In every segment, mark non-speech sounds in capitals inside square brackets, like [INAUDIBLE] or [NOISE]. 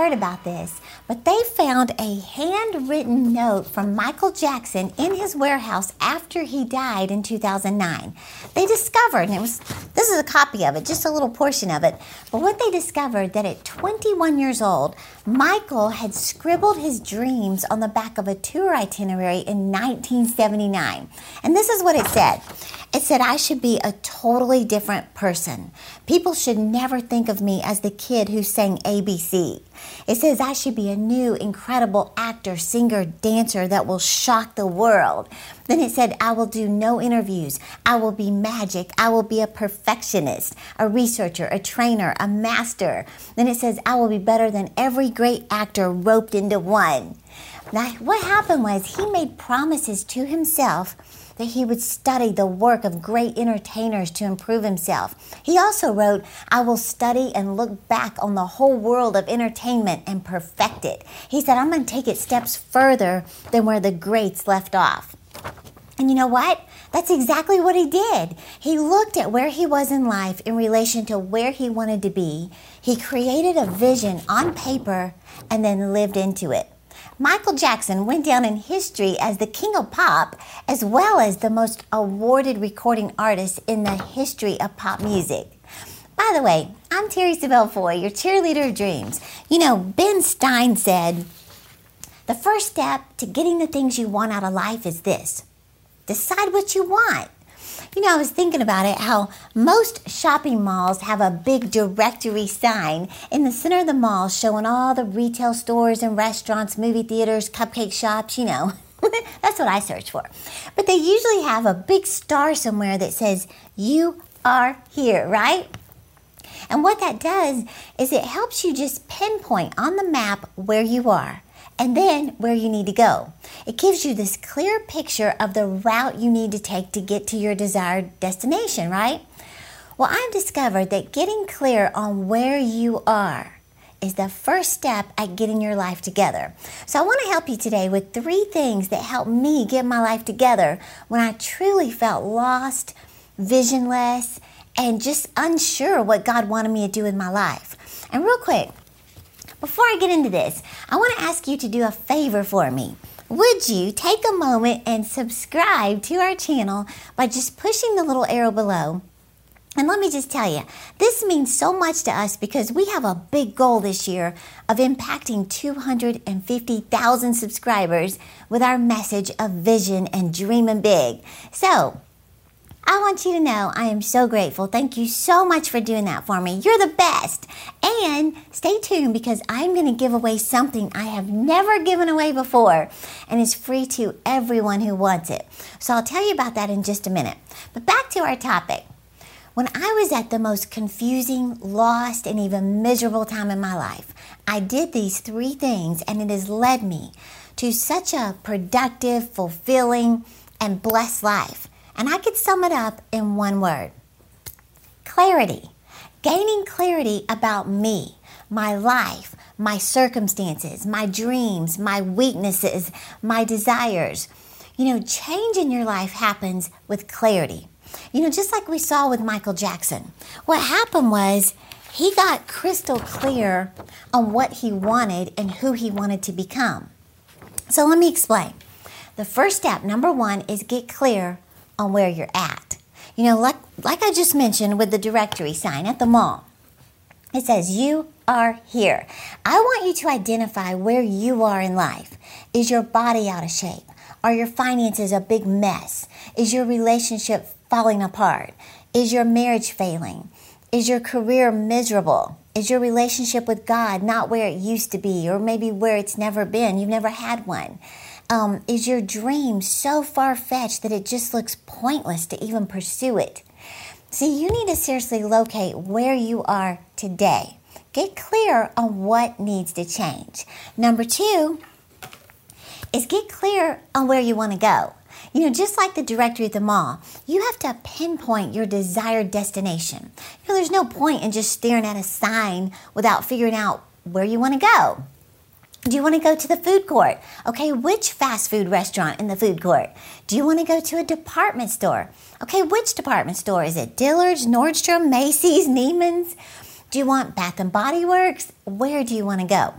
heard about this, but they found a handwritten note from Michael Jackson in his warehouse after he died in 2009. They discovered, and it was this is a copy of it, just a little portion of it, but what they discovered that at 21 years old, Michael had scribbled his dreams on the back of a tour itinerary in 1979. And this is what it said. It said, I should be a totally different person. People should never think of me as the kid who sang ABC. It says, I should be a new, incredible actor, singer, dancer that will shock the world. Then it said, I will do no interviews. I will be magic. I will be a perfectionist, a researcher, a trainer, a master. Then it says, I will be better than every great actor roped into one. Now, what happened was he made promises to himself that he would study the work of great entertainers to improve himself. He also wrote, I will study and look back on the whole world of entertainment and perfect it. He said, I'm going to take it steps further than where the greats left off. And you know what? That's exactly what he did. He looked at where he was in life in relation to where he wanted to be. He created a vision on paper and then lived into it. Michael Jackson went down in history as the king of pop, as well as the most awarded recording artist in the history of pop music. By the way, I'm Terri Savelle Foy, your cheerleader of dreams. You know, Ben Stein said, the first step to getting the things you want out of life is this decide what you want. You know, I was thinking about it how most shopping malls have a big directory sign in the center of the mall showing all the retail stores and restaurants, movie theaters, cupcake shops, you know. [LAUGHS] That's what I search for. But they usually have a big star somewhere that says, You are here, right? And what that does is it helps you just pinpoint on the map where you are and then where you need to go. It gives you this clear picture of the route you need to take to get to your desired destination, right? Well, I've discovered that getting clear on where you are is the first step at getting your life together. So I want to help you today with three things that helped me get my life together when I truly felt lost, visionless, and just unsure what God wanted me to do with my life. And real quick, before I get into this, I want to ask you to do a favor for me. Would you take a moment and subscribe to our channel by just pushing the little arrow below? And let me just tell you, this means so much to us because we have a big goal this year of impacting 250,000 subscribers with our message of vision and dreaming big. So, I want you to know I am so grateful. Thank you so much for doing that for me. You're the best. And stay tuned because I'm going to give away something I have never given away before and it's free to everyone who wants it. So I'll tell you about that in just a minute. But back to our topic. When I was at the most confusing, lost, and even miserable time in my life, I did these three things and it has led me to such a productive, fulfilling, and blessed life. And I could sum it up in one word clarity. Gaining clarity about me, my life, my circumstances, my dreams, my weaknesses, my desires. You know, change in your life happens with clarity. You know, just like we saw with Michael Jackson. What happened was he got crystal clear on what he wanted and who he wanted to become. So let me explain. The first step, number one, is get clear on where you're at. You know, like, like I just mentioned with the directory sign at the mall, it says, You are here. I want you to identify where you are in life. Is your body out of shape? Are your finances a big mess? Is your relationship falling apart? Is your marriage failing? Is your career miserable? Is your relationship with God not where it used to be, or maybe where it's never been? You've never had one. Um, is your dream so far fetched that it just looks pointless to even pursue it? See, you need to seriously locate where you are today. Get clear on what needs to change. Number two is get clear on where you want to go. You know, just like the directory at the mall, you have to pinpoint your desired destination. You know, there's no point in just staring at a sign without figuring out where you want to go. Do you want to go to the food court? Okay, which fast food restaurant in the food court? Do you want to go to a department store? Okay, which department store? Is it Dillard's, Nordstrom, Macy's, Neiman's? Do you want Bath and Body Works? Where do you want to go?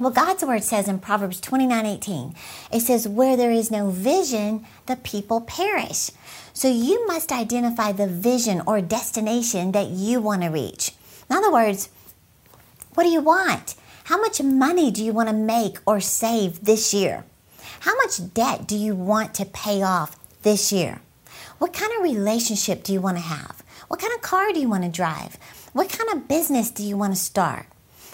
Well, God's word says in Proverbs 29 18, it says, Where there is no vision, the people perish. So you must identify the vision or destination that you want to reach. In other words, what do you want? How much money do you want to make or save this year? How much debt do you want to pay off this year? What kind of relationship do you want to have? What kind of car do you want to drive? What kind of business do you want to start?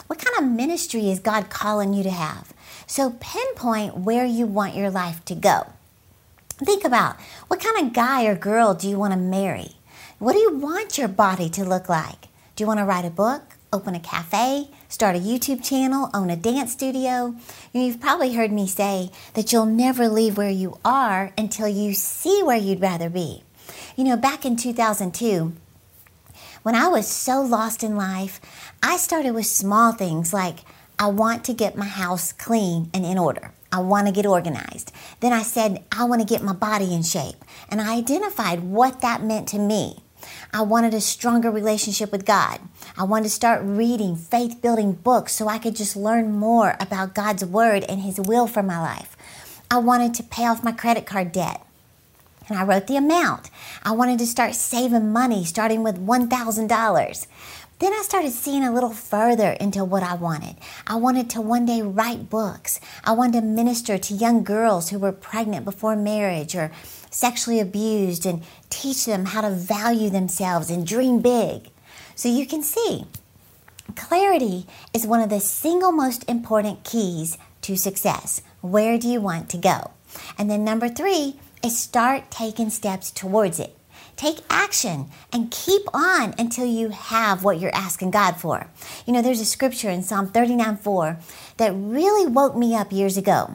What kind of ministry is God calling you to have? So pinpoint where you want your life to go. Think about what kind of guy or girl do you want to marry? What do you want your body to look like? Do you want to write a book, open a cafe, start a YouTube channel, own a dance studio? You've probably heard me say that you'll never leave where you are until you see where you'd rather be. You know, back in 2002, when I was so lost in life, I started with small things like I want to get my house clean and in order. I want to get organized. Then I said, I want to get my body in shape. And I identified what that meant to me. I wanted a stronger relationship with God. I wanted to start reading faith building books so I could just learn more about God's Word and His will for my life. I wanted to pay off my credit card debt. And I wrote the amount. I wanted to start saving money, starting with $1,000. Then I started seeing a little further into what I wanted. I wanted to one day write books. I wanted to minister to young girls who were pregnant before marriage or sexually abused and teach them how to value themselves and dream big. So you can see, clarity is one of the single most important keys to success. Where do you want to go? And then number three is start taking steps towards it. Take action and keep on until you have what you're asking God for. You know, there's a scripture in Psalm 39 4 that really woke me up years ago.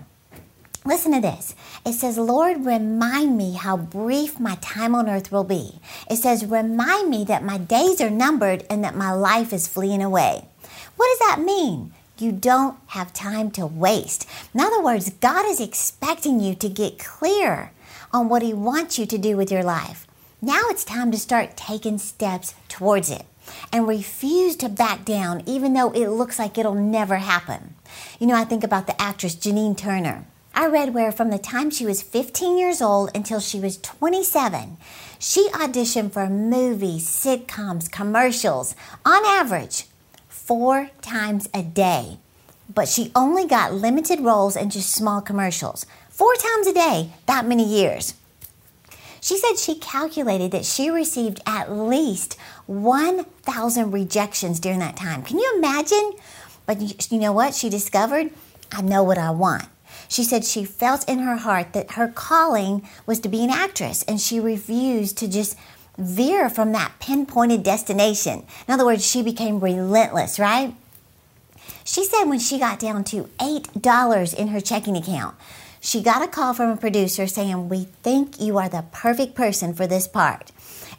Listen to this. It says, Lord, remind me how brief my time on earth will be. It says, remind me that my days are numbered and that my life is fleeing away. What does that mean? You don't have time to waste. In other words, God is expecting you to get clear on what He wants you to do with your life. Now it's time to start taking steps towards it and refuse to back down even though it looks like it'll never happen. You know, I think about the actress Janine Turner. I read where from the time she was 15 years old until she was 27, she auditioned for movies, sitcoms, commercials, on average, four times a day. But she only got limited roles in just small commercials. Four times a day, that many years. She said she calculated that she received at least 1,000 rejections during that time. Can you imagine? But you know what she discovered? I know what I want. She said she felt in her heart that her calling was to be an actress and she refused to just veer from that pinpointed destination. In other words, she became relentless, right? She said when she got down to $8 in her checking account, she got a call from a producer saying, We think you are the perfect person for this part.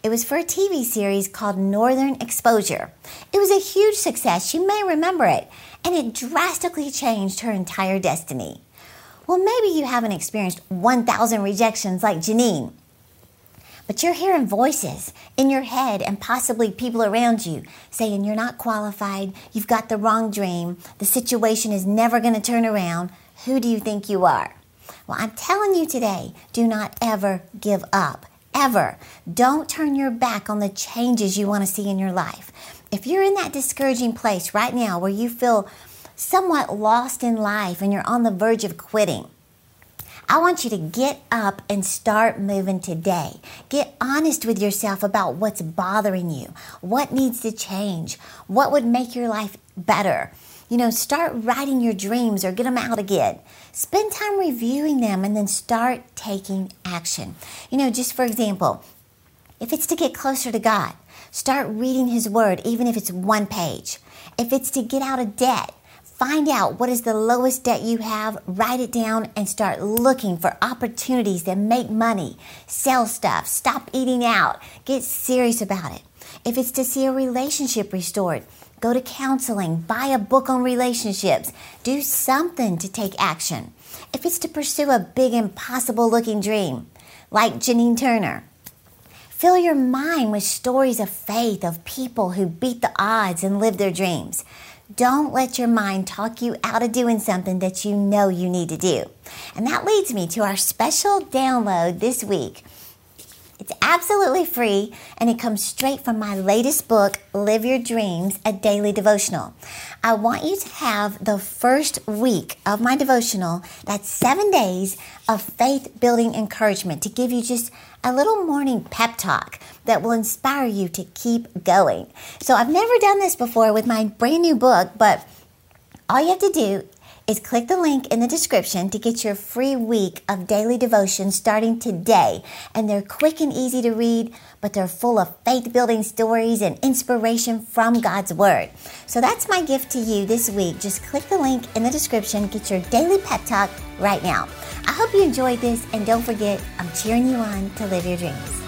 It was for a TV series called Northern Exposure. It was a huge success. You may remember it, and it drastically changed her entire destiny. Well, maybe you haven't experienced 1,000 rejections like Janine, but you're hearing voices in your head and possibly people around you saying you're not qualified, you've got the wrong dream, the situation is never going to turn around. Who do you think you are? Well, I'm telling you today, do not ever give up. Ever. Don't turn your back on the changes you want to see in your life. If you're in that discouraging place right now where you feel somewhat lost in life and you're on the verge of quitting, I want you to get up and start moving today. Get honest with yourself about what's bothering you, what needs to change, what would make your life better. You know, start writing your dreams or get them out again. Spend time reviewing them and then start taking action. You know, just for example, if it's to get closer to God, start reading His Word, even if it's one page. If it's to get out of debt, find out what is the lowest debt you have, write it down, and start looking for opportunities that make money. Sell stuff, stop eating out, get serious about it. If it's to see a relationship restored, Go to counseling, buy a book on relationships, do something to take action. If it's to pursue a big, impossible looking dream, like Janine Turner, fill your mind with stories of faith of people who beat the odds and live their dreams. Don't let your mind talk you out of doing something that you know you need to do. And that leads me to our special download this week. It's absolutely free and it comes straight from my latest book, Live Your Dreams, a daily devotional. I want you to have the first week of my devotional, that's seven days of faith building encouragement to give you just a little morning pep talk that will inspire you to keep going. So I've never done this before with my brand new book, but all you have to do is click the link in the description to get your free week of daily devotion starting today. And they're quick and easy to read, but they're full of faith building stories and inspiration from God's Word. So that's my gift to you this week. Just click the link in the description, get your daily pep talk right now. I hope you enjoyed this, and don't forget, I'm cheering you on to live your dreams.